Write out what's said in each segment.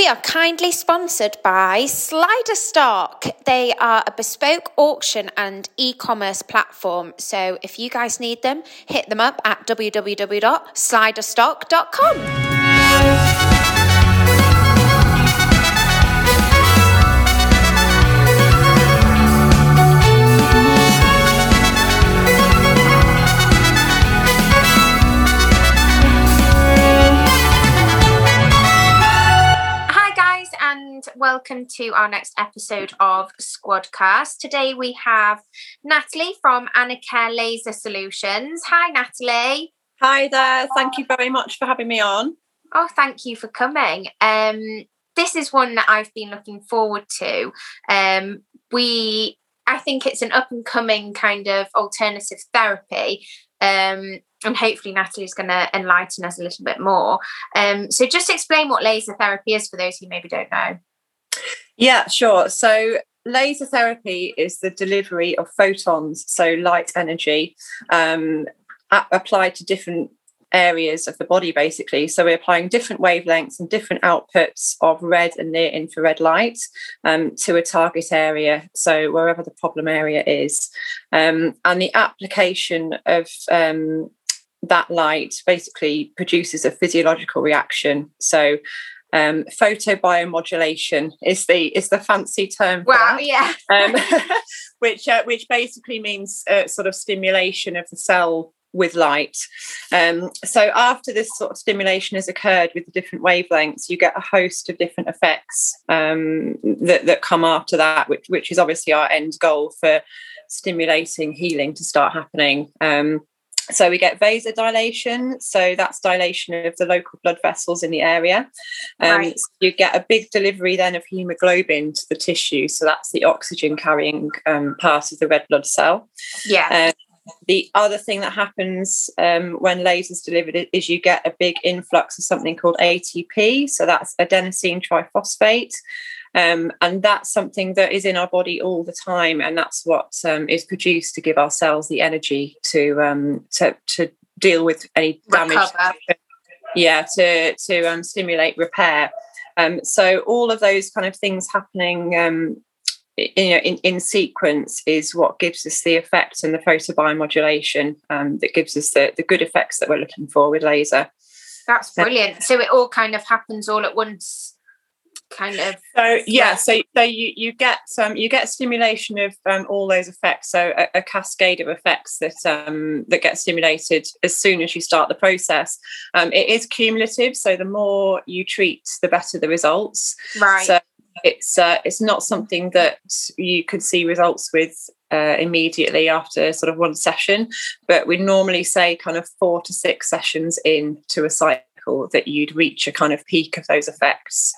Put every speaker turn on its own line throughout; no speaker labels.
We are kindly sponsored by Sliderstock. They are a bespoke auction and e commerce platform. So if you guys need them, hit them up at www.sliderstock.com. welcome to our next episode of Squadcast. Today we have Natalie from Anacare Laser Solutions. Hi, Natalie.
Hi there. Thank you very much for having me on.
Oh, thank you for coming. Um, this is one that I've been looking forward to. Um, we, I think it's an up and coming kind of alternative therapy. Um, and hopefully Natalie's going to enlighten us a little bit more. Um, so just explain what laser therapy is for those who maybe don't know.
Yeah, sure. So laser therapy is the delivery of photons, so light energy, um, applied to different areas of the body basically. So we're applying different wavelengths and different outputs of red and near infrared light um, to a target area so wherever the problem area is. Um, and the application of um, that light basically produces a physiological reaction. So um, photobiomodulation is the is the fancy term.
wow! Yeah. Um,
which uh, which basically means uh, sort of stimulation of the cell with light. Um, so after this sort of stimulation has occurred with the different wavelengths, you get a host of different effects um, that, that come after that, which which is obviously our end goal for stimulating healing to start happening. Um, so we get vasodilation, so that's dilation of the local blood vessels in the area. Um, right. so you get a big delivery then of hemoglobin to the tissue, so that's the oxygen carrying um, part of the red blood cell.
Yeah.
The other thing that happens um, when lasers delivered is you get a big influx of something called ATP, so that's adenosine triphosphate. Um, and that's something that is in our body all the time, and that's what um, is produced to give our cells the energy to um, to, to deal with any damage. Recover. Yeah, to to um, stimulate repair. Um, so all of those kind of things happening um, you know, in, in sequence is what gives us the effect and the photobiomodulation um, that gives us the, the good effects that we're looking for with laser.
That's brilliant. So it all kind of happens all at once kind of.
So yeah. so so you you get um you get stimulation of um, all those effects. So a, a, cascade of effects that um that get stimulated as soon as you start the process. Um it is cumulative so the more you treat the better the results.
Right. So
it's uh, it's not something that you could see results with uh, immediately after sort of one session but we normally say kind of four to six sessions in to a cycle that you'd reach a kind of peak of those effects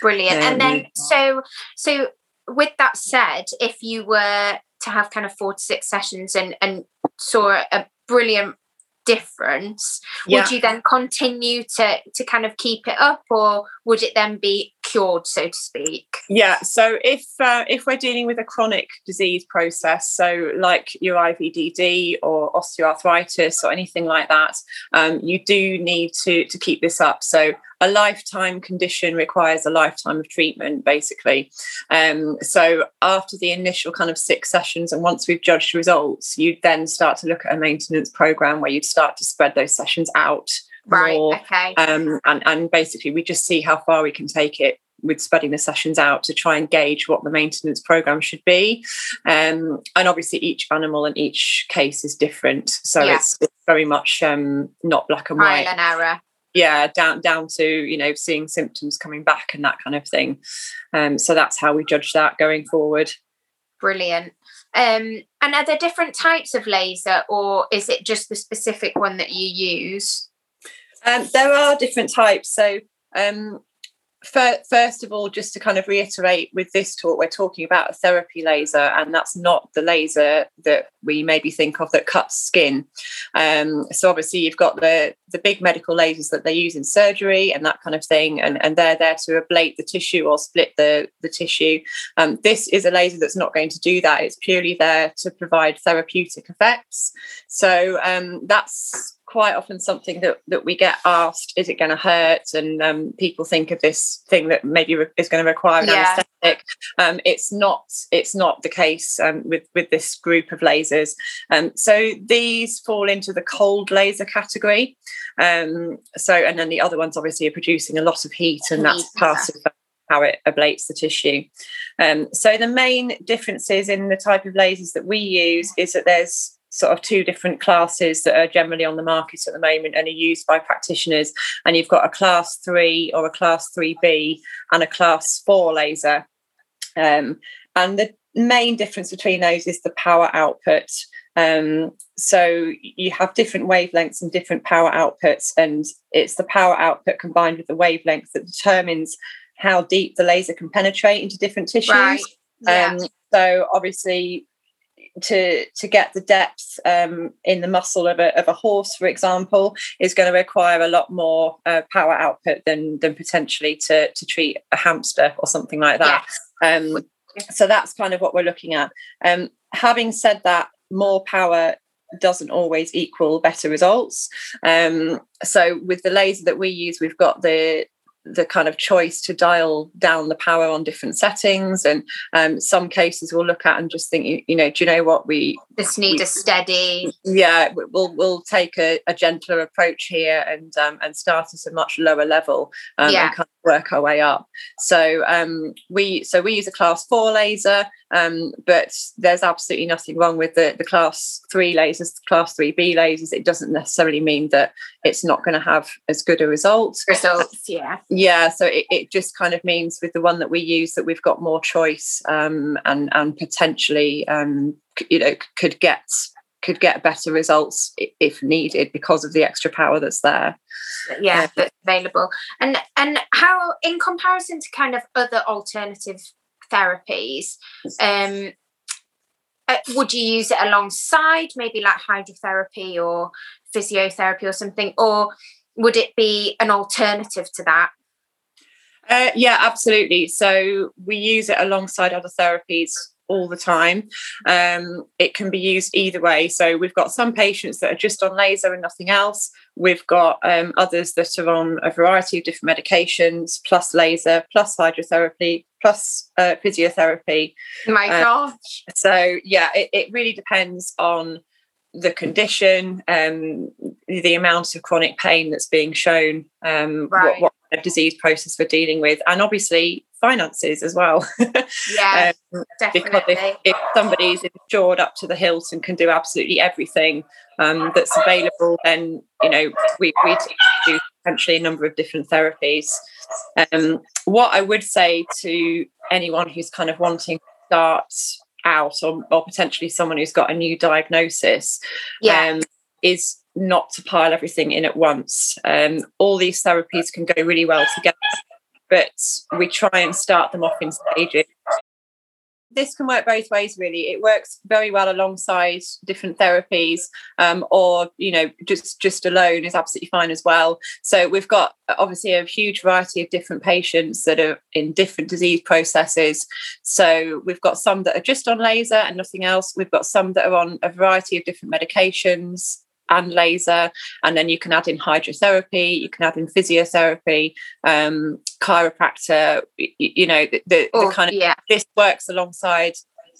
Brilliant. Um, and then um, so so with that said, if you were to have kind of four to six sessions and and saw a brilliant difference yeah. would you then continue to to kind of keep it up or would it then be cured so to speak
yeah so if uh, if we're dealing with a chronic disease process so like your ivdd or osteoarthritis or anything like that um, you do need to to keep this up so a lifetime condition requires a lifetime of treatment, basically. Um, so after the initial kind of six sessions, and once we've judged results, you'd then start to look at a maintenance program where you'd start to spread those sessions out.
Right. More, okay.
Um, and, and basically, we just see how far we can take it with spreading the sessions out to try and gauge what the maintenance program should be. Um, and obviously, each animal and each case is different, so yeah. it's, it's, very much um, not black and white.
Trial and error
yeah down down to you know seeing symptoms coming back and that kind of thing. Um, so that's how we judge that going forward.
Brilliant. Um, and are there different types of laser or is it just the specific one that you use?
Um, there are different types. So um, first of all, just to kind of reiterate with this talk, we're talking about a therapy laser, and that's not the laser that we maybe think of that cuts skin. Um, so obviously, you've got the the big medical lasers that they use in surgery and that kind of thing, and, and they're there to ablate the tissue or split the the tissue. Um, this is a laser that's not going to do that. It's purely there to provide therapeutic effects. So um, that's quite often something that, that we get asked is it going to hurt and um, people think of this thing that maybe re- is going to require an yeah. anesthetic um, it's not it's not the case um, with with this group of lasers um, so these fall into the cold laser category um, so and then the other ones obviously are producing a lot of heat and that's part of how it ablates the tissue. Um, so the main differences in the type of lasers that we use is that there's sort of two different classes that are generally on the market at the moment and are used by practitioners. And you've got a class three or a class 3B and a class four laser. Um, and the main difference between those is the power output. Um, so you have different wavelengths and different power outputs, and it's the power output combined with the wavelength that determines how deep the laser can penetrate into different tissues. Right. Yeah. Um, so obviously to to get the depth um, in the muscle of a, of a horse, for example, is going to require a lot more uh, power output than than potentially to to treat a hamster or something like that. Yes. Um, so that's kind of what we're looking at. Um, having said that, more power doesn't always equal better results. Um, so with the laser that we use, we've got the the kind of choice to dial down the power on different settings and um, some cases we'll look at and just think you, you know do you know what we
just need
we,
a steady
yeah we'll we'll take a, a gentler approach here and um, and start at a much lower level um, yeah. and kind of work our way up so um, we so we use a class four laser um, but there's absolutely nothing wrong with the, the class three lasers, class three B lasers. It doesn't necessarily mean that it's not going to have as good a result.
Results, yeah.
Yeah. So it, it just kind of means with the one that we use that we've got more choice um, and and potentially um, you know could get could get better results if needed because of the extra power that's there
yeah that's available and and how in comparison to kind of other alternative therapies um uh, would you use it alongside maybe like hydrotherapy or physiotherapy or something or would it be an alternative to that
uh, yeah absolutely so we use it alongside other therapies all the time. Um, it can be used either way. So we've got some patients that are just on laser and nothing else. We've got um, others that are on a variety of different medications, plus laser, plus hydrotherapy, plus uh, physiotherapy.
My uh, gosh.
So yeah, it, it really depends on the condition, um, the amount of chronic pain that's being shown, um, right. what, what disease process we're dealing with, and obviously finances as well.
Yeah, um,
because if, if, somebody's insured up to the hilt and can do absolutely everything um, that's available, then you know we we do potentially a number of different therapies. Um, what I would say to anyone who's kind of wanting to start out, or, or potentially someone who's got a new diagnosis, yeah. Um, is not to pile everything in at once. Um, all these therapies can go really well together but we try and start them off in stages. This can work both ways, really. It works very well alongside different therapies, um, or you know, just just alone is absolutely fine as well. So we've got obviously a huge variety of different patients that are in different disease processes. So we've got some that are just on laser and nothing else. We've got some that are on a variety of different medications and laser and then you can add in hydrotherapy you can add in physiotherapy um, chiropractor you, you know the, the, oh, the, kind of yeah. this works alongside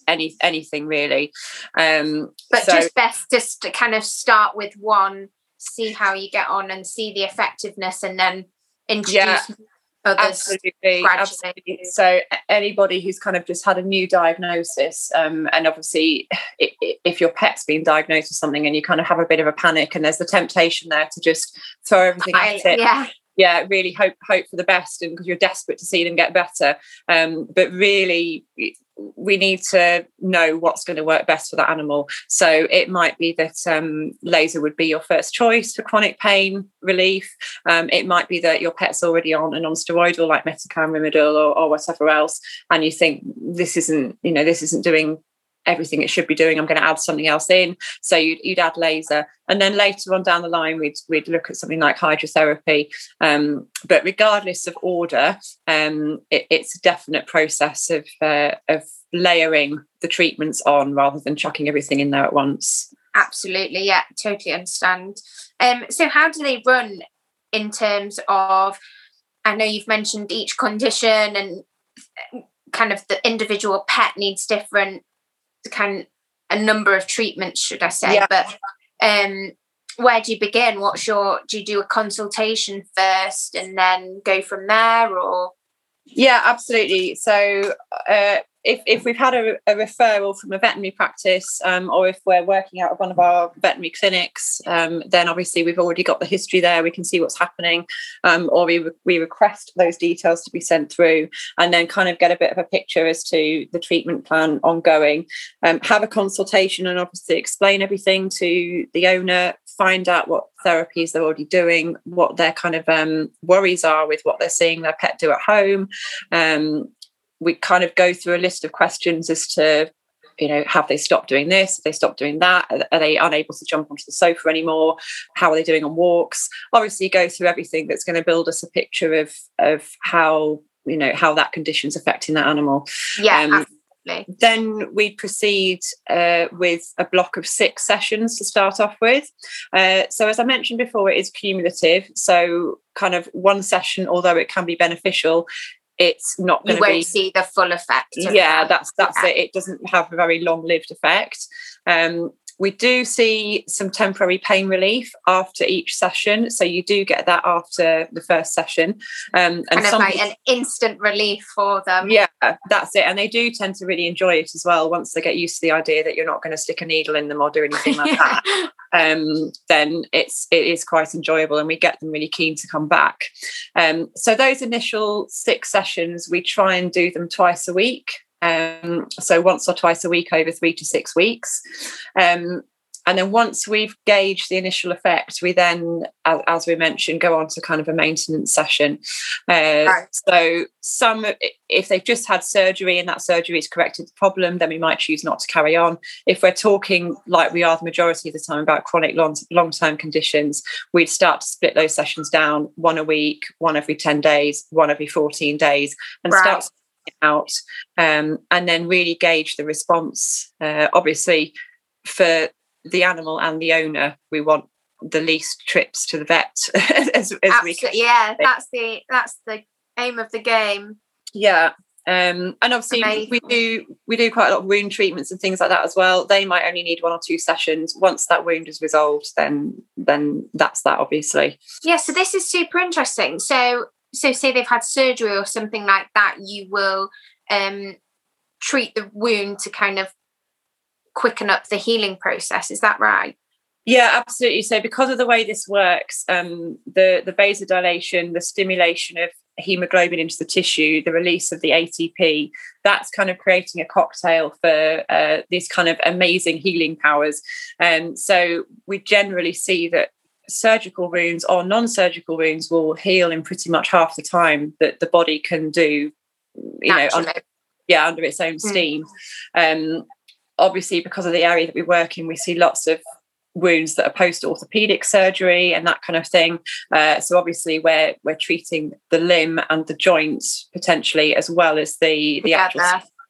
any anything really um,
but so, just best just to kind of start with one see how you get on and see the effectiveness and then introduce yeah
absolutely, absolutely. So anybody who's kind of just had a new diagnosis, um, and obviously if your pet's been diagnosed with something and you kind of have a bit of a panic, and there's the temptation there to just throw everything at it.
Yeah.
Yeah, really hope hope for the best, and because you're desperate to see them get better. Um, but really, we need to know what's going to work best for that animal. So it might be that um, laser would be your first choice for chronic pain relief. Um, it might be that your pet's already on a non-steroidal like Metacam, Rimadyl, or, or whatever else, and you think this isn't, you know, this isn't doing everything it should be doing. I'm going to add something else in. So you'd, you'd, add laser, and then later on down the line, we'd we'd look at something like hydrotherapy. Um, but regardless of order, um, it, it's a definite process of uh, of layering the treatments on rather than chucking everything in there at once.
Absolutely, yeah, totally understand. Um, so how do they run in terms of? I know you've mentioned each condition and kind of the individual pet needs different kind a number of treatments, should I say? Yeah. But um, where do you begin? What's your? Do you do a consultation first and then go from there, or?
Yeah, absolutely. So uh, if, if we've had a, a referral from a veterinary practice um, or if we're working out of one of our veterinary clinics, um, then obviously we've already got the history there. We can see what's happening, um, or we, we request those details to be sent through and then kind of get a bit of a picture as to the treatment plan ongoing. Um, have a consultation and obviously explain everything to the owner, find out what therapies they're already doing, what their kind of um, worries are with what they're seeing their pet do at home, um, we kind of go through a list of questions as to you know have they stopped doing this? Have they stopped doing that? Are they unable to jump onto the sofa anymore? How are they doing on walks? Obviously go through everything that's going to build us a picture of of how you know how that condition's affecting that animal.
Yeah um,
then we proceed uh, with a block of six sessions to start off with. Uh, so, as I mentioned before, it is cumulative. So, kind of one session, although it can be beneficial, it's not
going to be see the full effect
yeah that. that's that's yeah. it it doesn't have a very long lived effect um, we do see some temporary pain relief after each session, so you do get that after the first session,
um, and kind of like an instant relief for them.
Yeah, that's it, and they do tend to really enjoy it as well once they get used to the idea that you're not going to stick a needle in them or do anything like yeah. that. Um, then it's it is quite enjoyable, and we get them really keen to come back. Um, so those initial six sessions, we try and do them twice a week. Um, so once or twice a week over three to six weeks. Um, and then once we've gauged the initial effect, we then, as, as we mentioned, go on to kind of a maintenance session. Uh, right. So some, if they've just had surgery and that surgery has corrected the problem, then we might choose not to carry on. If we're talking like we are the majority of the time about chronic long long term conditions, we'd start to split those sessions down: one a week, one every ten days, one every fourteen days, and right. start out um, and then really gauge the response. Uh, obviously, for the animal and the owner, we want the least trips to the vet as, as we can.
Yeah, that's the that's the aim of the game.
Yeah. Um, and obviously Amazing. we do we do quite a lot of wound treatments and things like that as well. They might only need one or two sessions. Once that wound is resolved, then then that's that obviously.
Yeah, so this is super interesting. So so say they've had surgery or something like that, you will um, treat the wound to kind of quicken up the healing process. Is that right?
Yeah, absolutely. So because of the way this works, um, the the vasodilation, the stimulation of hemoglobin into the tissue, the release of the ATP, that's kind of creating a cocktail for uh, these kind of amazing healing powers. And um, so we generally see that surgical wounds or non-surgical wounds will heal in pretty much half the time that the body can do you Naturally. know under, yeah under its own hmm. steam mm. um obviously because of the area that we work in we see lots of wounds that are post orthopedic surgery and that kind of thing uh, so obviously we're we're treating the limb and the joints potentially as well as the the actual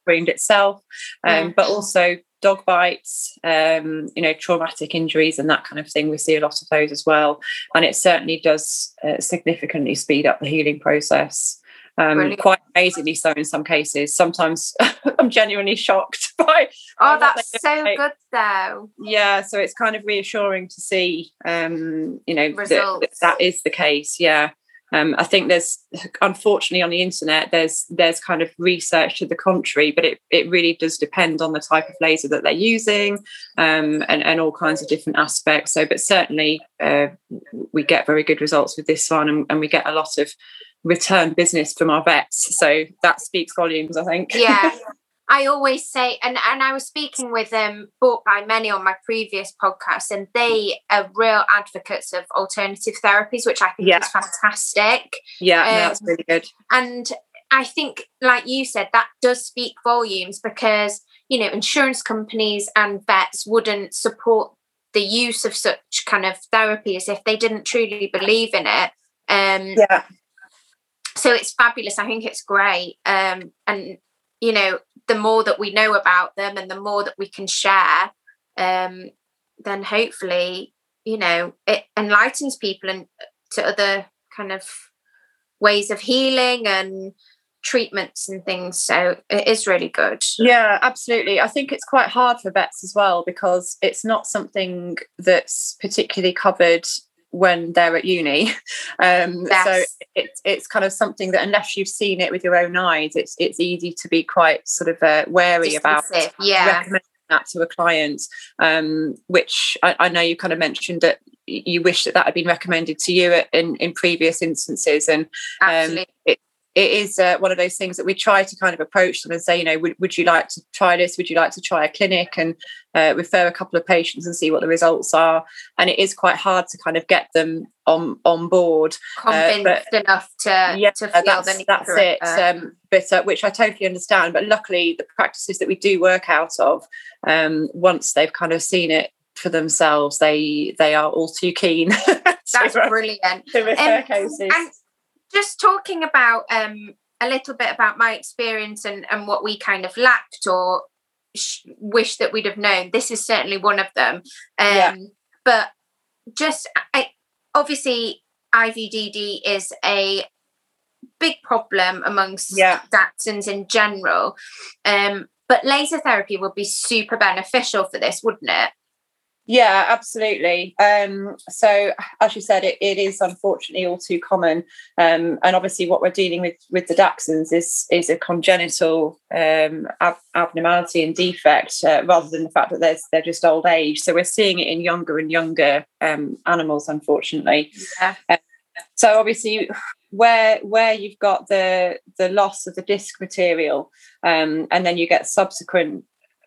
wound itself um, mm. but also dog bites, um, you know, traumatic injuries and that kind of thing. We see a lot of those as well. And it certainly does uh, significantly speed up the healing process. Um, quite amazingly so in some cases. Sometimes I'm genuinely shocked by.
Oh, that's so good though.
Yeah, so it's kind of reassuring to see, um, you know, that, that is the case. Yeah. Um, I think there's unfortunately on the internet there's there's kind of research to the contrary, but it, it really does depend on the type of laser that they're using um, and, and all kinds of different aspects. So, but certainly uh, we get very good results with this one, and, and we get a lot of return business from our vets. So that speaks volumes, I think.
Yeah. I always say, and, and I was speaking with them, bought by many on my previous podcast, and they are real advocates of alternative therapies, which I think yeah. is fantastic.
Yeah, um, that's really good.
And I think, like you said, that does speak volumes because, you know, insurance companies and vets wouldn't support the use of such kind of therapies if they didn't truly believe in it. Um,
yeah.
So it's fabulous. I think it's great. Um, and you know the more that we know about them and the more that we can share um, then hopefully you know it enlightens people and to other kind of ways of healing and treatments and things. So it is really good.
Yeah absolutely. I think it's quite hard for vets as well because it's not something that's particularly covered when they're at uni. Um, yes. so it's it's kind of something that unless you've seen it with your own eyes it's it's easy to be quite sort of uh, wary about
yeah.
recommending that to a client. Um, which I, I, know you kind of mentioned that you wish that that had been recommended to you in in previous instances and um, it, it is uh, one of those things that we try to kind of approach them and say, you know, would, would you like to try this? Would you like to try a clinic and uh, refer a couple of patients and see what the results are? And it is quite hard to kind of get them on on board,
uh, convinced uh, enough to yeah, to feel
that's, that's it. Um, but uh, which I totally understand. But luckily, the practices that we do work out of, um, once they've kind of seen it for themselves, they they are all too keen.
That's brilliant.
To refer um, cases.
And just talking about um, a little bit about my experience and, and what we kind of lacked or sh- wish that we'd have known. This is certainly one of them. Um, yeah. But just I, obviously, IVDD is a big problem amongst yeah. Dachshunds in general. Um, but laser therapy would be super beneficial for this, wouldn't it?
Yeah, absolutely. Um, so, as you said, it, it is unfortunately all too common, um, and obviously, what we're dealing with with the Dachshunds is is a congenital um, ab- abnormality and defect, uh, rather than the fact that they're they're just old age. So, we're seeing it in younger and younger um, animals, unfortunately.
Yeah. Uh,
so, obviously, where where you've got the the loss of the disc material, um, and then you get subsequent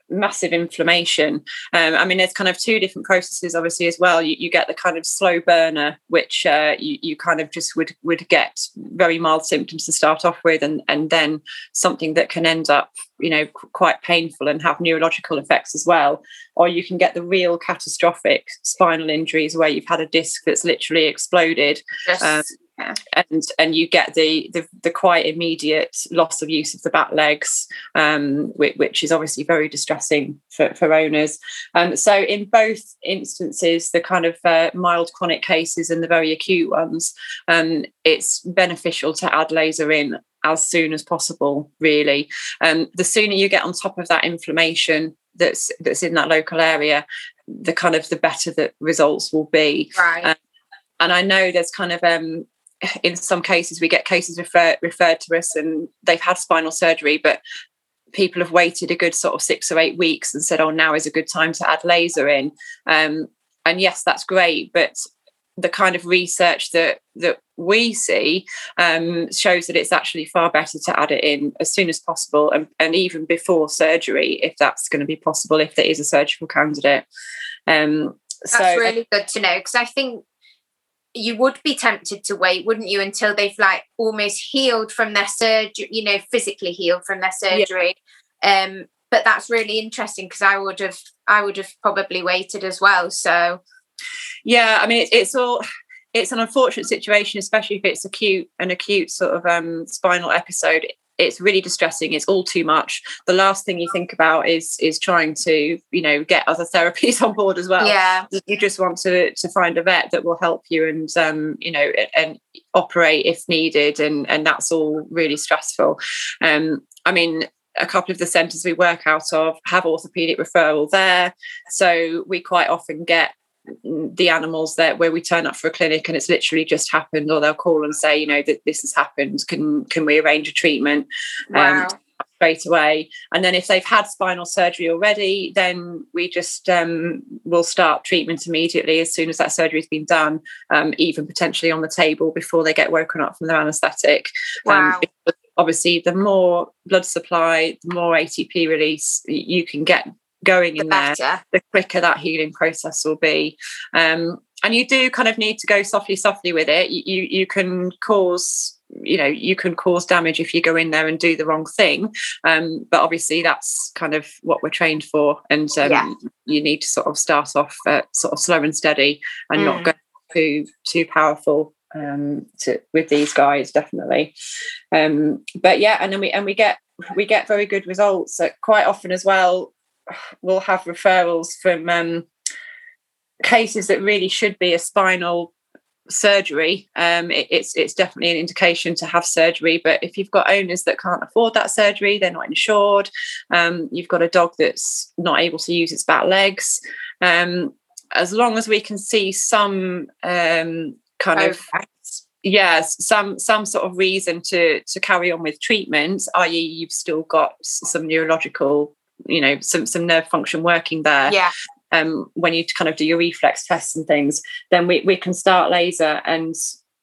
massive inflammation. Um, I mean, there's kind of two different processes, obviously, as well. You, you get the kind of slow burner, which uh, you, you kind of just would would get very mild symptoms to start off with, and and then something that can end up, you know, quite painful and have neurological effects as well. Or you can get the real catastrophic spinal injuries where you've had a disc that's literally exploded.
Yes. Um,
and and you get the, the, the quite immediate loss of use of the back legs, um, which, which, is obviously very distressing for, for owners. Um, so in both instances, the kind of uh, mild chronic cases and the very acute ones, um, it's beneficial to add laser in as soon as possible. Really, um, the sooner you get on top of that inflammation that's that's in that local area, the kind of the better the results will be.
Right. Um,
and I know there's kind of um, in some cases we get cases refer, referred to us and they've had spinal surgery but people have waited a good sort of six or eight weeks and said oh now is a good time to add laser in. Um, and yes that's great but the kind of research that that we see um, shows that it's actually far better to add it in as soon as possible and, and even before surgery if that's going to be possible if there is a surgical candidate. Um,
that's so, really good to know because I think you would be tempted to wait, wouldn't you, until they've like almost healed from their surgery, you know, physically healed from their surgery. Yeah. Um, but that's really interesting because I would have, I would have probably waited as well. So,
yeah, I mean, it's, it's all, it's an unfortunate situation, especially if it's acute, an acute sort of um, spinal episode it's really distressing it's all too much. The last thing you think about is is trying to you know get other therapies on board as well.
Yeah.
You just want to to find a vet that will help you and um you know and operate if needed and and that's all really stressful. Um i mean a couple of the centres we work out of have orthopaedic referral there so we quite often get the animals that where we turn up for a clinic and it's literally just happened or they'll call and say you know that this has happened can can we arrange a treatment
um, wow. um,
straight away and then if they've had spinal surgery already then we just um, will start treatment immediately as soon as that surgery has been done um, even potentially on the table before they get woken up from their anesthetic
um, wow.
obviously the more blood supply the more atp release you can get going the in better. there, the quicker that healing process will be. Um, and you do kind of need to go softly, softly with it. You, you, you can cause you know you can cause damage if you go in there and do the wrong thing um, but obviously that's kind of what we're trained for and um, yeah. you need to sort of start off uh, sort of slow and steady and mm. not go too too powerful um, to, with these guys definitely um, but yeah and then we and we get we get very good results uh, quite often as well we'll have referrals from um, cases that really should be a spinal surgery. Um, it, it's it's definitely an indication to have surgery but if you've got owners that can't afford that surgery they're not insured um, you've got a dog that's not able to use its back legs um, as long as we can see some um, kind of yes some some sort of reason to to carry on with treatment i.e you've still got some neurological you know some some nerve function working there.
Yeah.
Um, when you kind of do your reflex tests and things, then we, we can start laser and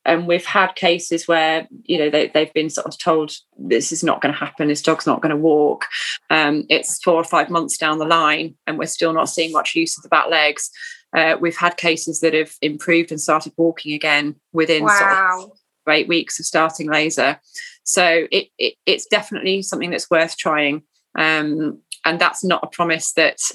and we've had cases where you know they, they've been sort of told this is not going to happen this dog's not going to walk. Um, it's four or five months down the line and we're still not seeing much use of the back legs. Uh, we've had cases that have improved and started walking again within
wow.
sort of eight weeks of starting laser. So it, it it's definitely something that's worth trying. Um, and that's not a promise that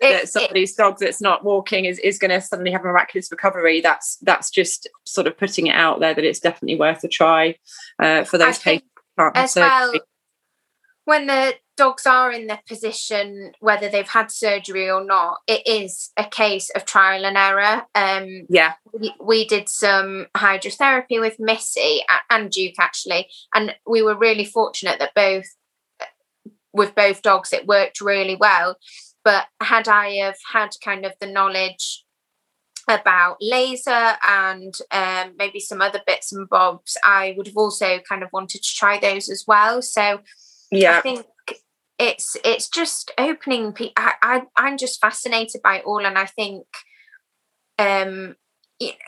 that somebody's it, dog that's not walking is, is going to suddenly have a miraculous recovery. That's that's just sort of putting it out there that it's definitely worth a try uh, for those cases
as well when the dogs are in the position whether they've had surgery or not it is a case of trial and error. Um
yeah.
we, we did some hydrotherapy with missy and duke actually and we were really fortunate that both with both dogs it worked really well. But had i have had kind of the knowledge about laser and um, maybe some other bits and bobs i would have also kind of wanted to try those as well. So
yeah.
i think it's it's just opening I, I i'm just fascinated by it all and i think um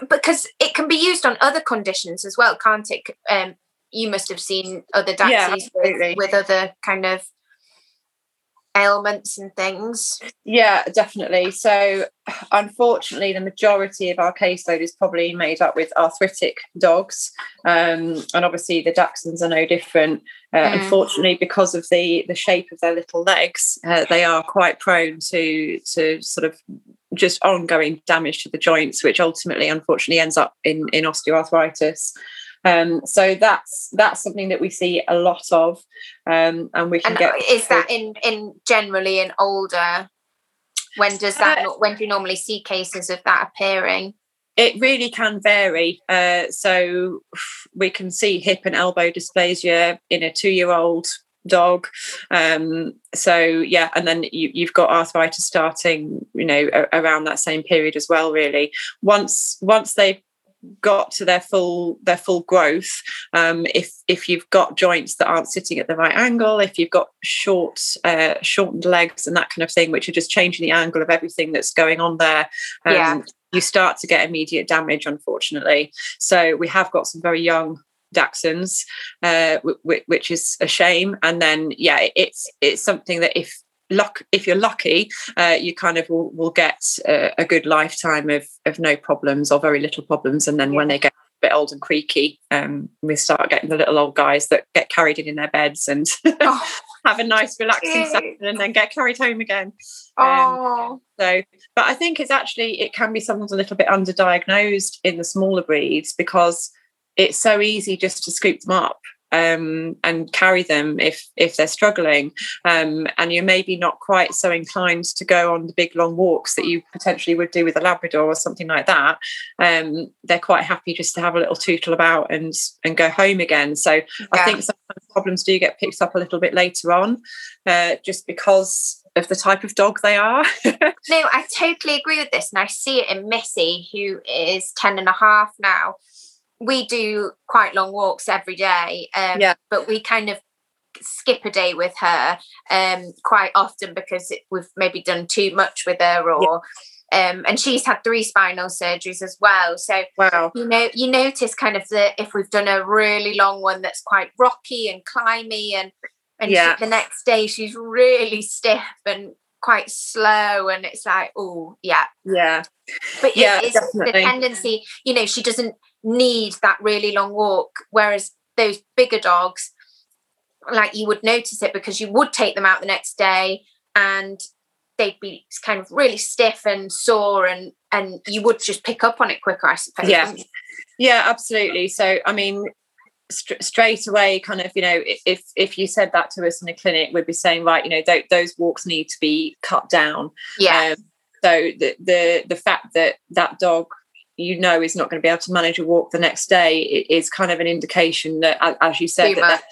because it can be used on other conditions as well can't it? Um you must have seen other daxies yeah, with, with other kind of ailments and things?
Yeah, definitely. So, unfortunately, the majority of our caseload is probably made up with arthritic dogs, um, and obviously the Dachshunds are no different. Uh, mm. Unfortunately, because of the the shape of their little legs, uh, they are quite prone to to sort of just ongoing damage to the joints, which ultimately, unfortunately, ends up in in osteoarthritis. Um, so that's that's something that we see a lot of, um, and we can and get.
Is that in in generally in older? When does that? Uh, when do you normally see cases of that appearing?
It really can vary. Uh, so we can see hip and elbow dysplasia in a two-year-old dog. Um, so yeah, and then you, have got arthritis starting, you know, a, around that same period as well. Really, once once they've got to their full their full growth um, if if you've got joints that aren't sitting at the right angle if you've got short uh, shortened legs and that kind of thing which are just changing the angle of everything that's going on there um, yeah. you start to get immediate damage unfortunately so we have got some very young Dachshunds, uh, w- w- which is a shame. And then, yeah, it's it's something that if luck if you're lucky uh, you kind of will, will get a, a, good lifetime of of no problems or very little problems and then yeah. when they get a bit old and creaky um, we start getting the little old guys that get carried in in their beds and oh, have a nice relaxing session and then get carried home again
um, oh.
so but i think it's actually it can be sometimes a little bit underdiagnosed in the smaller breeds because it's so easy just to scoop them up um, and carry them if if they're struggling um, and you're maybe not quite so inclined to go on the big long walks that you potentially would do with a labrador or something like that um, they're quite happy just to have a little tootle about and and go home again so yeah. i think sometimes problems do get picked up a little bit later on uh, just because of the type of dog they are.
no, I totally agree with this. And I see it in Missy, who is 10 and a half now we do quite long walks every day um,
yeah.
but we kind of skip a day with her um, quite often because it, we've maybe done too much with her or yeah. um, and she's had three spinal surgeries as well so
wow
you know you notice kind of the if we've done a really long one that's quite rocky and climby and and yeah. she, the next day she's really stiff and quite slow and it's like oh yeah
yeah
but yeah, it's definitely. the tendency you know she doesn't need that really long walk. Whereas those bigger dogs, like you would notice it because you would take them out the next day and they'd be kind of really stiff and sore and and you would just pick up on it quicker i suppose.
Yeah. Yeah absolutely. So i mean st- straight away kind of you know if if you said that to us in a clinic we'd be saying right you know th- those walks need to be cut down.
Yeah. Um,
so the the the fact that that dog you know is not going to be able to manage a walk the next day is kind of an indication that as you said that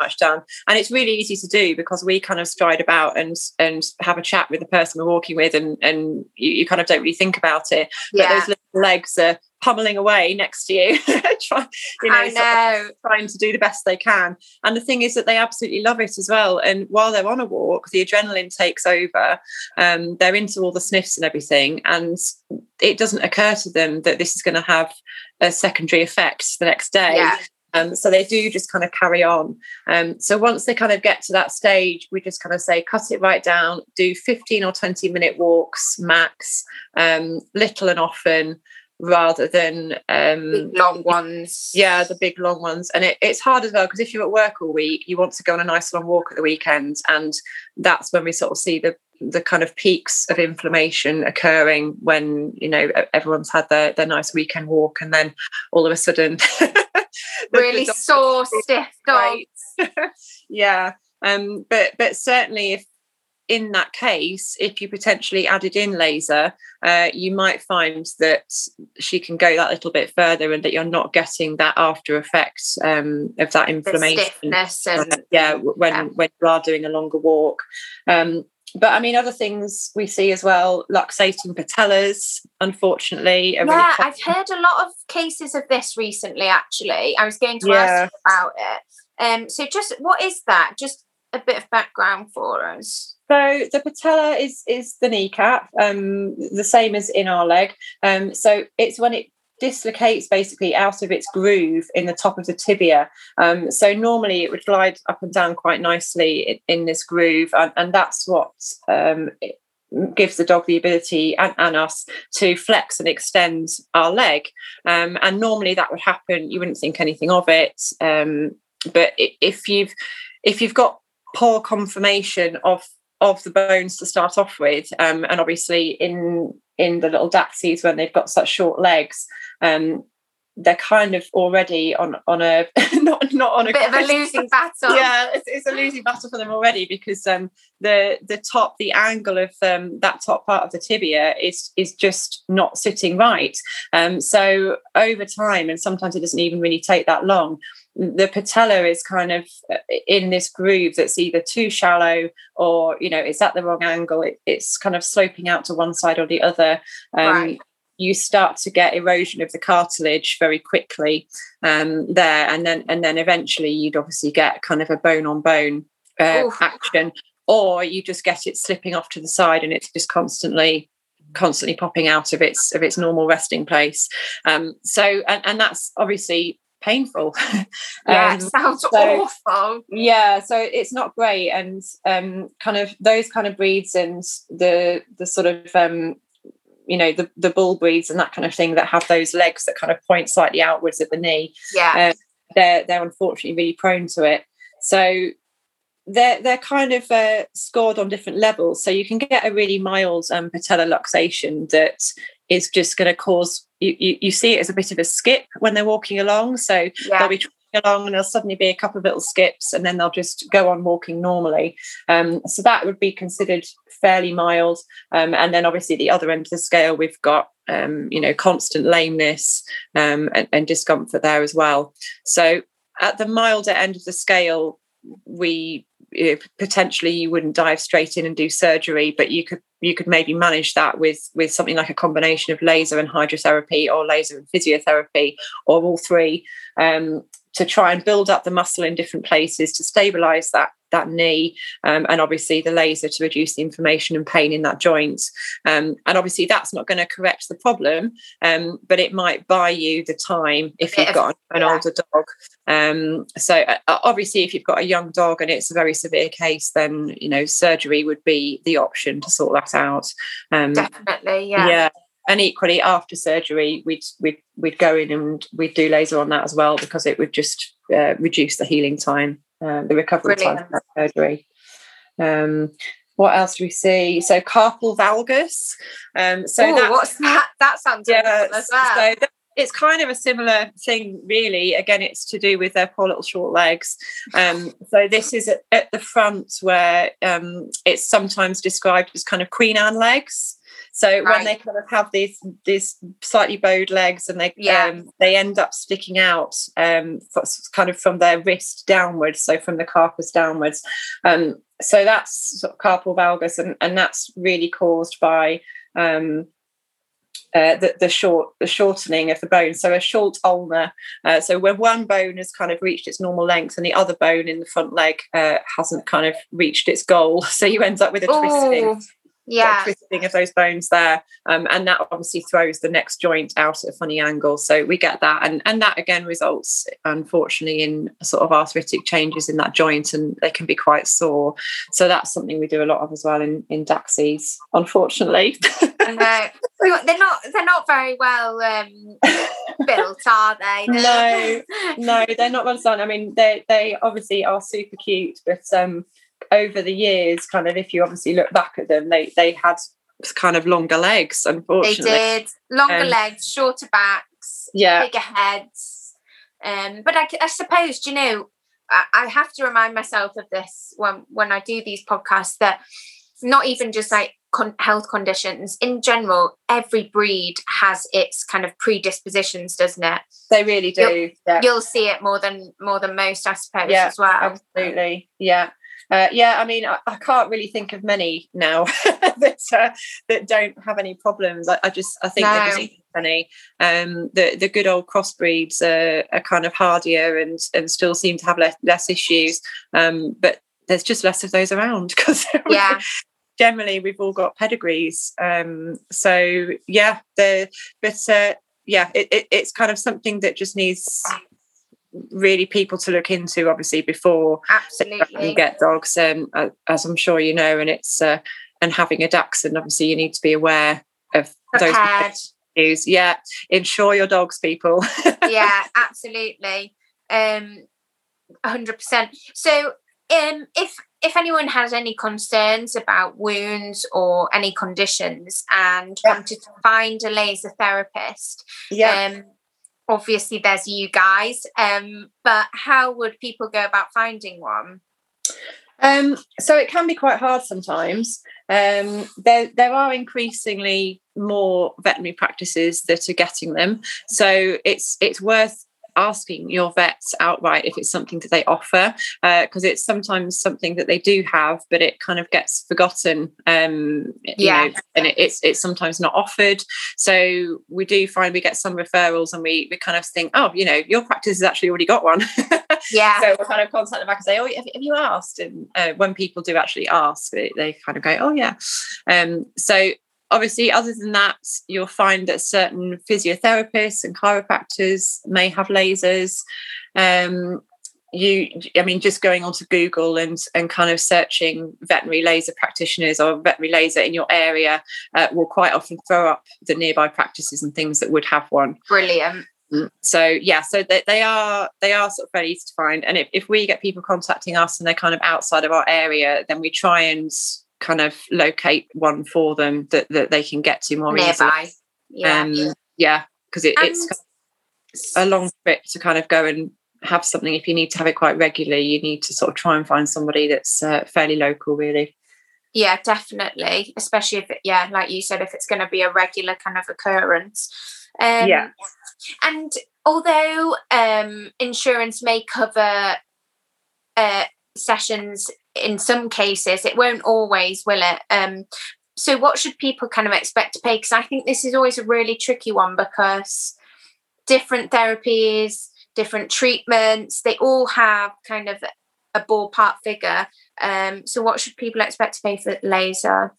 much. done. And it's really easy to do because we kind of stride about and and have a chat with the person we're walking with and and you, you kind of don't really think about it. Yeah. but those legs are pummeling away next to you, try, you know,
I know.
trying to do the best they can. And the thing is that they absolutely love it as well. And while they're on a walk, the adrenaline takes over. Um, they're into all the sniffs and everything, and it doesn't occur to them that this is going to have a secondary effect the next day.
Yeah.
Um, so they do just kind of carry on. Um, so once they kind of get to that stage, we just kind of say, cut it right down, do 15 or 20 minute walks max, um, little and often rather than um
long ones
yeah the big long ones and it, it's hard as well because if you're at work all week you want to go on a nice long walk at the weekend and that's when we sort of see the the kind of peaks of inflammation occurring when you know everyone's had their, their nice weekend walk and then all of a sudden
really sore stiff dogs
yeah um but but certainly if in that case, if you potentially added in laser, uh, you might find that she can go that little bit further and that you're not getting that after effect um, of that inflammation.
And, uh,
yeah, when yeah. when you are doing a longer walk. Um, but I mean, other things we see as well, luxating patellas, unfortunately.
yeah, really I've heard a lot of cases of this recently, actually. I was going to yeah. ask about it. Um, so just what is that? Just a bit of background for us.
So the patella is is the kneecap, um, the same as in our leg. Um, so it's when it dislocates basically out of its groove in the top of the tibia. Um, so normally it would glide up and down quite nicely in, in this groove, and, and that's what um, gives the dog the ability and, and, us to flex and extend our leg. Um, and normally that would happen. You wouldn't think anything of it, um, but if you've if you've got poor conformation of of the bones to start off with um, and obviously in in the little dachshunds when they've got such short legs um, they're kind of already on on a not not on a
bit of a losing battle.
Yeah, it's, it's, a losing battle for them already because um, the the top, the angle of um, that top part of the tibia is is just not sitting right. Um, so over time, and sometimes it doesn't even really take that long the patella is kind of uh, in this groove that's either too shallow or you know it's at the wrong angle it, it's kind of sloping out to one side or the other um, right. you start to get erosion of the cartilage very quickly um, there and then and then eventually you'd obviously get kind of a bone on bone uh, action or you just get it slipping off to the side and it's just constantly constantly popping out of its of its normal resting place um, so and, and that's obviously painful.
Yeah, um, sounds so, awful.
Yeah, so it's not great, and um, kind of those kind of breeds and the the sort of um, you know the the bull breeds and that kind of thing that have those legs that kind of point slightly outwards at the knee.
Yeah,
uh, they're they're unfortunately really prone to it. So they're they're kind of uh, scored on different levels. So you can get a really mild um, patella luxation that is just going to cause you, you, you see it as a bit of a skip when they're walking along. So yeah. they'll be walking along and there'll suddenly be a couple of little skips and then they'll just go on walking normally. Um, so that would be considered fairly mild. Um, and then obviously the other end of the scale, we've got um, you know constant lameness um, and, and discomfort there as well. So at the milder end of the scale, we potentially you wouldn't dive straight in and do surgery, but you could you could maybe manage that with with something like a combination of laser and hydrotherapy or laser and physiotherapy or all three. Um, to try and build up the muscle in different places to stabilize that that knee um, and obviously the laser to reduce the inflammation and pain in that joint. Um, and obviously that's not going to correct the problem um, but it might buy you the time if you've got an yeah. older dog. Um, so uh, obviously if you've got a young dog and it's a very severe case then you know surgery would be the option to sort that out.
Um, definitely yeah.
yeah and equally after surgery we'd we'd we'd go in and we'd do laser on that as well because it would just uh, reduce the healing time uh, the recovery Brilliant. time from surgery. Um, what else do we see? So carpal valgus. Um, so
Ooh, what's that? That sounds yeah. Well. So
it's kind of a similar thing, really. Again, it's to do with their poor little short legs. Um, so this is at, at the front where um, it's sometimes described as kind of Queen Anne legs. So right. when they kind of have these these slightly bowed legs and they yeah. um, they end up sticking out um, kind of from their wrist downwards, so from the carpus downwards. Um, so that's sort of carpal valgus, and, and that's really caused by um, uh, the, the short the shortening of the bone so a short ulna uh, so when one bone has kind of reached its normal length and the other bone in the front leg uh, hasn't kind of reached its goal so you end up with a twisting
yeah.
twisting of those bones there. Um, and that obviously throws the next joint out at a funny angle. So we get that. And and that again results unfortunately in sort of arthritic changes in that joint and they can be quite sore. So that's something we do a lot of as well in in daxies unfortunately.
No they're not they're not very well um, built are they?
No. No they're not well done i mean they they obviously are super cute but um over the years, kind of if you obviously look back at them, they they had kind of longer legs, unfortunately.
They did. Longer um, legs, shorter backs,
yeah.
bigger heads. Um, but I, I suppose, you know, I, I have to remind myself of this when when I do these podcasts that not even just like con- health conditions in general every breed has its kind of predispositions doesn't it
they really do
you'll, yeah. you'll see it more than more than most i suppose
yeah,
as well
absolutely yeah uh, yeah, I mean, I, I, can't really think of many now that uh, that don't have any problems. I, I just, I think no. they're just funny. Um, the the good old crossbreeds are, are kind of hardier and and still seem to have less, less issues. Um, but there's just less of those around because
yeah.
generally we've all got pedigrees. Um, so yeah, the but uh, yeah, it, it, it's kind of something that just needs really people to look into obviously before
absolutely.
get dogs um, as i'm sure you know and it's uh, and having a dachshund obviously you need to be aware of Prepared. those issues. Yeah insure your dogs people.
Yeah absolutely. Um 100% so um if if anyone has any concerns about wounds or any conditions and yeah. wanted to find a laser therapist
yeah.
um obviously there's you guys um but how would people go about finding one?
Um so it can be quite hard sometimes. Um there there are increasingly more veterinary practices that are getting them. So it's it's worth asking your vets outright if it's something that they offer because uh, it's sometimes something that they do have but it kind of gets forgotten um
yeah
know, and it, it's it's sometimes not offered. So we do find we get some referrals and we we kind of think oh you know your practice has actually already got one.
Yeah.
So we'll kind of contact them back and say oh have, have you asked? And uh, when people do actually ask they, they kind of go oh yeah. Um so obviously, other than that, you'll find that certain physiotherapists and chiropractors may have lasers. Um, you, I mean, just going onto Google and and kind of searching veterinary laser practitioners or veterinary laser in your area uh, will quite often throw up the nearby practices and things that would have one.
Brilliant.
Mm. So yeah, so they, they are they are sort of very easy to find, and if, if we get people contacting us and they're kind of outside of our area, then we try and kind of locate one for them that, that they can get to more
nearby.
Easily. Yeah, um, yeah, because it, it's a long trip to kind of go and have something. If you need to have it quite regularly, you need to sort of try and find somebody that's uh, fairly local, really.
Yeah, definitely. Especially if, it, yeah, like you said, if it's going to be a regular kind of occurrence.
Um, yeah.
And although um, insurance may cover uh, sessions in some cases it won't always will it? Um so what should people kind of expect to pay? Because i think this is always a really tricky one because different therapies different treatments they all have kind of a ballpark figure. Um so what should people expect to pay for laser?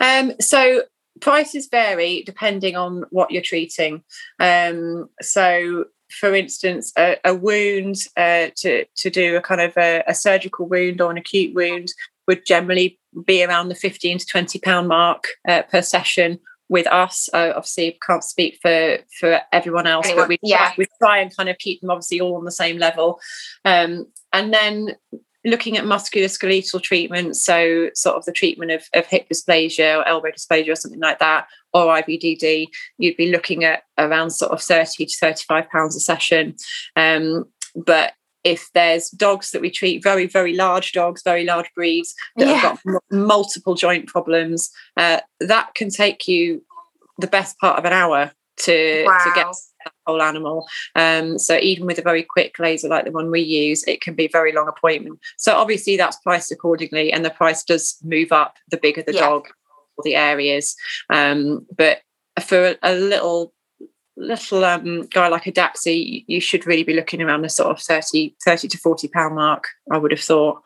Um so prices vary depending on what you're treating. Um so for instance, a, a wound uh, to to do a kind of a, a, surgical wound or an acute wound would generally be around the fifteen to twenty pound mark uh, per session. With us, uh, obviously, can't speak for for everyone else,
Anyone,
but we
yeah.
try, we try and kind of keep them obviously all on the same level. Um, and then looking at musculoskeletal treatment, so sort of the treatment of, of hip dysplasia or elbow dysplasia or something like that, or IVDD, you'd be looking at around sort of 30 to 35 pounds a session. Um, but if there's dogs that we treat very very large dogs very large breeds that yeah. have got m- multiple joint problems uh, that can take you the best part of an hour to wow. to get the whole animal um, so even with a very quick laser like the one we use it can be a very long appointment so obviously that's priced accordingly and the price does move up the bigger the yeah. dog or the areas um, but for a, a little little um, guy like a Daxi, you should really be looking around the sort of 30, 30 to 40 pound mark, I would have thought.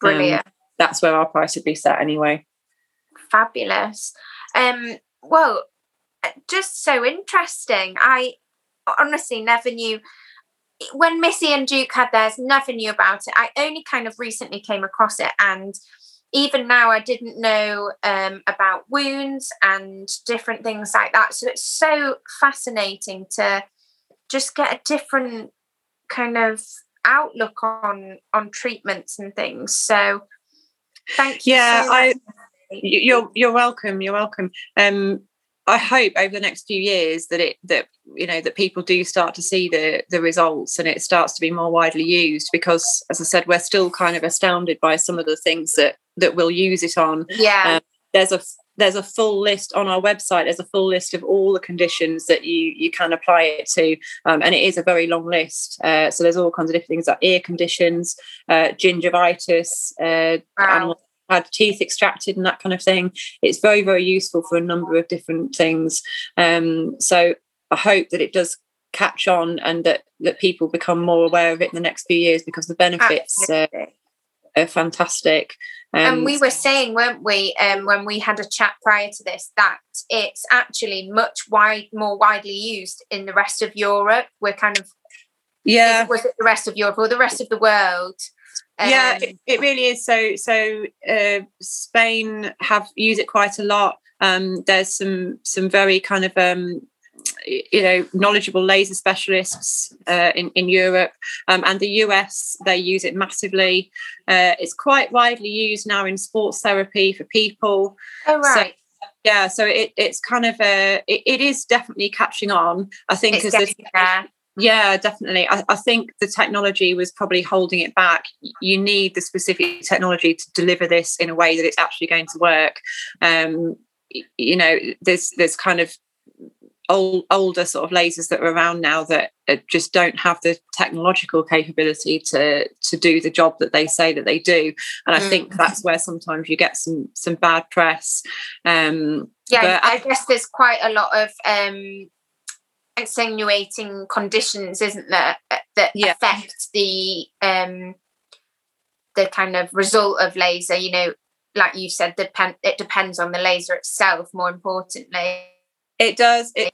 Brilliant. Um,
that's where our price would be set anyway.
Fabulous. Um, well, just so interesting. I honestly never knew when Missy and Duke had theirs, never knew about it. I only kind of recently came across it and even now I didn't know um, about wounds and different things like that. So it's so fascinating to just get a different kind of outlook on on treatments and things. So thank you.
Yeah, so I you're you're welcome. You're welcome. Um, I hope over the next few years that it that you know that people do start to see the the results and it starts to be more widely used because as I said we're still kind of astounded by some of the things that that we'll use it on.
Yeah. Um,
there's a there's a full list on our website. There's a full list of all the conditions that you you can apply it to, um, and it is a very long list. Uh, so there's all kinds of different things like ear conditions, uh, gingivitis, uh, wow. animals had teeth extracted and that kind of thing. It's very very useful for a number of different things. Um, so I hope that it does catch on and that that people become more aware of it in the next few years because the benefits uh, are fantastic.
Um, and we were saying, weren't we, um, when we had a chat prior to this, that it's actually much wide, more widely used in the rest of Europe. We're kind of,
yeah,
was it the rest of Europe or the rest of the world?
Um, yeah, it, it, really is. So, so uh, Spain have used it quite a lot. Um, there's some some very kind of um, you know knowledgeable laser specialists uh, in in Europe um, and the US. They use it massively. Uh, it's quite widely used now in sports therapy for people.
Oh right.
So, yeah, so it, it's kind of a it, it is definitely catching on. I think
as the,
yeah, definitely. I, I, think the technology was probably holding it back. You need the specific technology to deliver this in a way that it's actually going to work. Um, you know, there's there's kind of old, older sort of lasers that are around now that uh, just don't have the technological capability to to do the job that they say that they do and i mm. think that's where sometimes you get some some bad press um
yeah i guess there's quite a lot of um extenuating conditions isn't there uh, that yeah. affect the um the kind of result of laser you know like you said depend it depends on the laser itself more importantly
it does. It,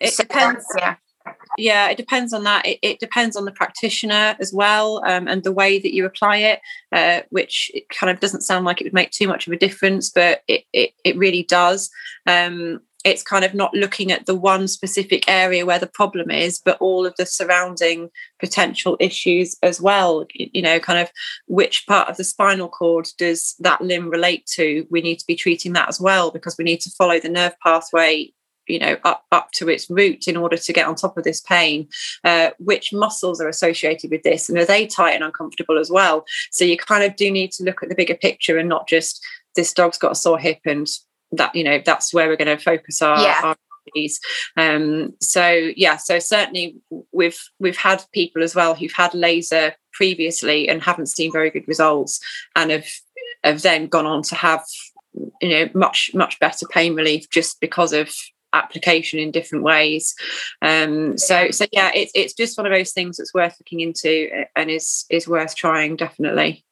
it depends. Yeah. Yeah, it depends on that. It, it depends on the practitioner as well um, and the way that you apply it, uh, which it kind of doesn't sound like it would make too much of a difference, but it, it, it really does. Um, it's kind of not looking at the one specific area where the problem is, but all of the surrounding potential issues as well. You know, kind of which part of the spinal cord does that limb relate to? We need to be treating that as well because we need to follow the nerve pathway you know up up to its root in order to get on top of this pain uh, which muscles are associated with this and are they tight and uncomfortable as well so you kind of do need to look at the bigger picture and not just this dog's got a sore hip and that you know that's where we're going to focus our,
yeah.
our um, so yeah so certainly we've we've had people as well who've had laser previously and haven't seen very good results and have have then gone on to have you know much much better pain relief just because of application in different ways. Um, so so yeah, it's it's just one of those things that's worth looking into and is is worth trying definitely.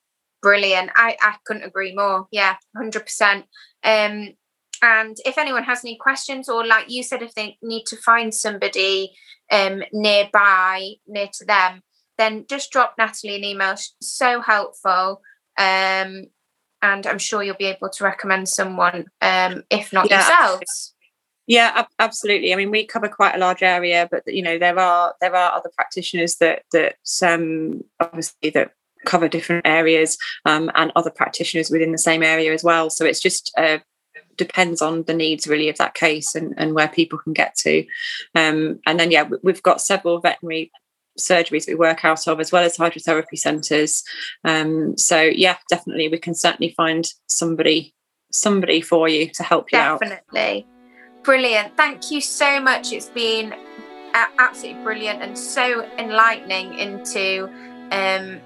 Brilliant. I, I couldn't agree more. Yeah, hundred percent. Um, and if anyone has any questions, or like you said, if they need to find somebody um, nearby, near to them, then just drop Natalie an email. So helpful. Um, and I'm sure you'll be able to recommend someone, um, if not yeah. yourselves.
Yeah, absolutely. I mean, we cover quite a large area, but you know, there are there are other practitioners that that um, obviously that cover different areas, um, and other practitioners within the same area as well. So it's just uh, depends on the needs really of that case and, and where people can get to. Um, and then yeah, we've got several veterinary surgeries we work out of, as well as hydrotherapy centres. Um, so yeah, definitely we can certainly find somebody somebody for you to help you
definitely. out. Definitely. Brilliant. Thank you so much. It's been absolutely brilliant and so enlightening into um,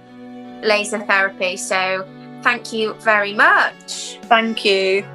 laser therapy. So thank you very much.
Thank you.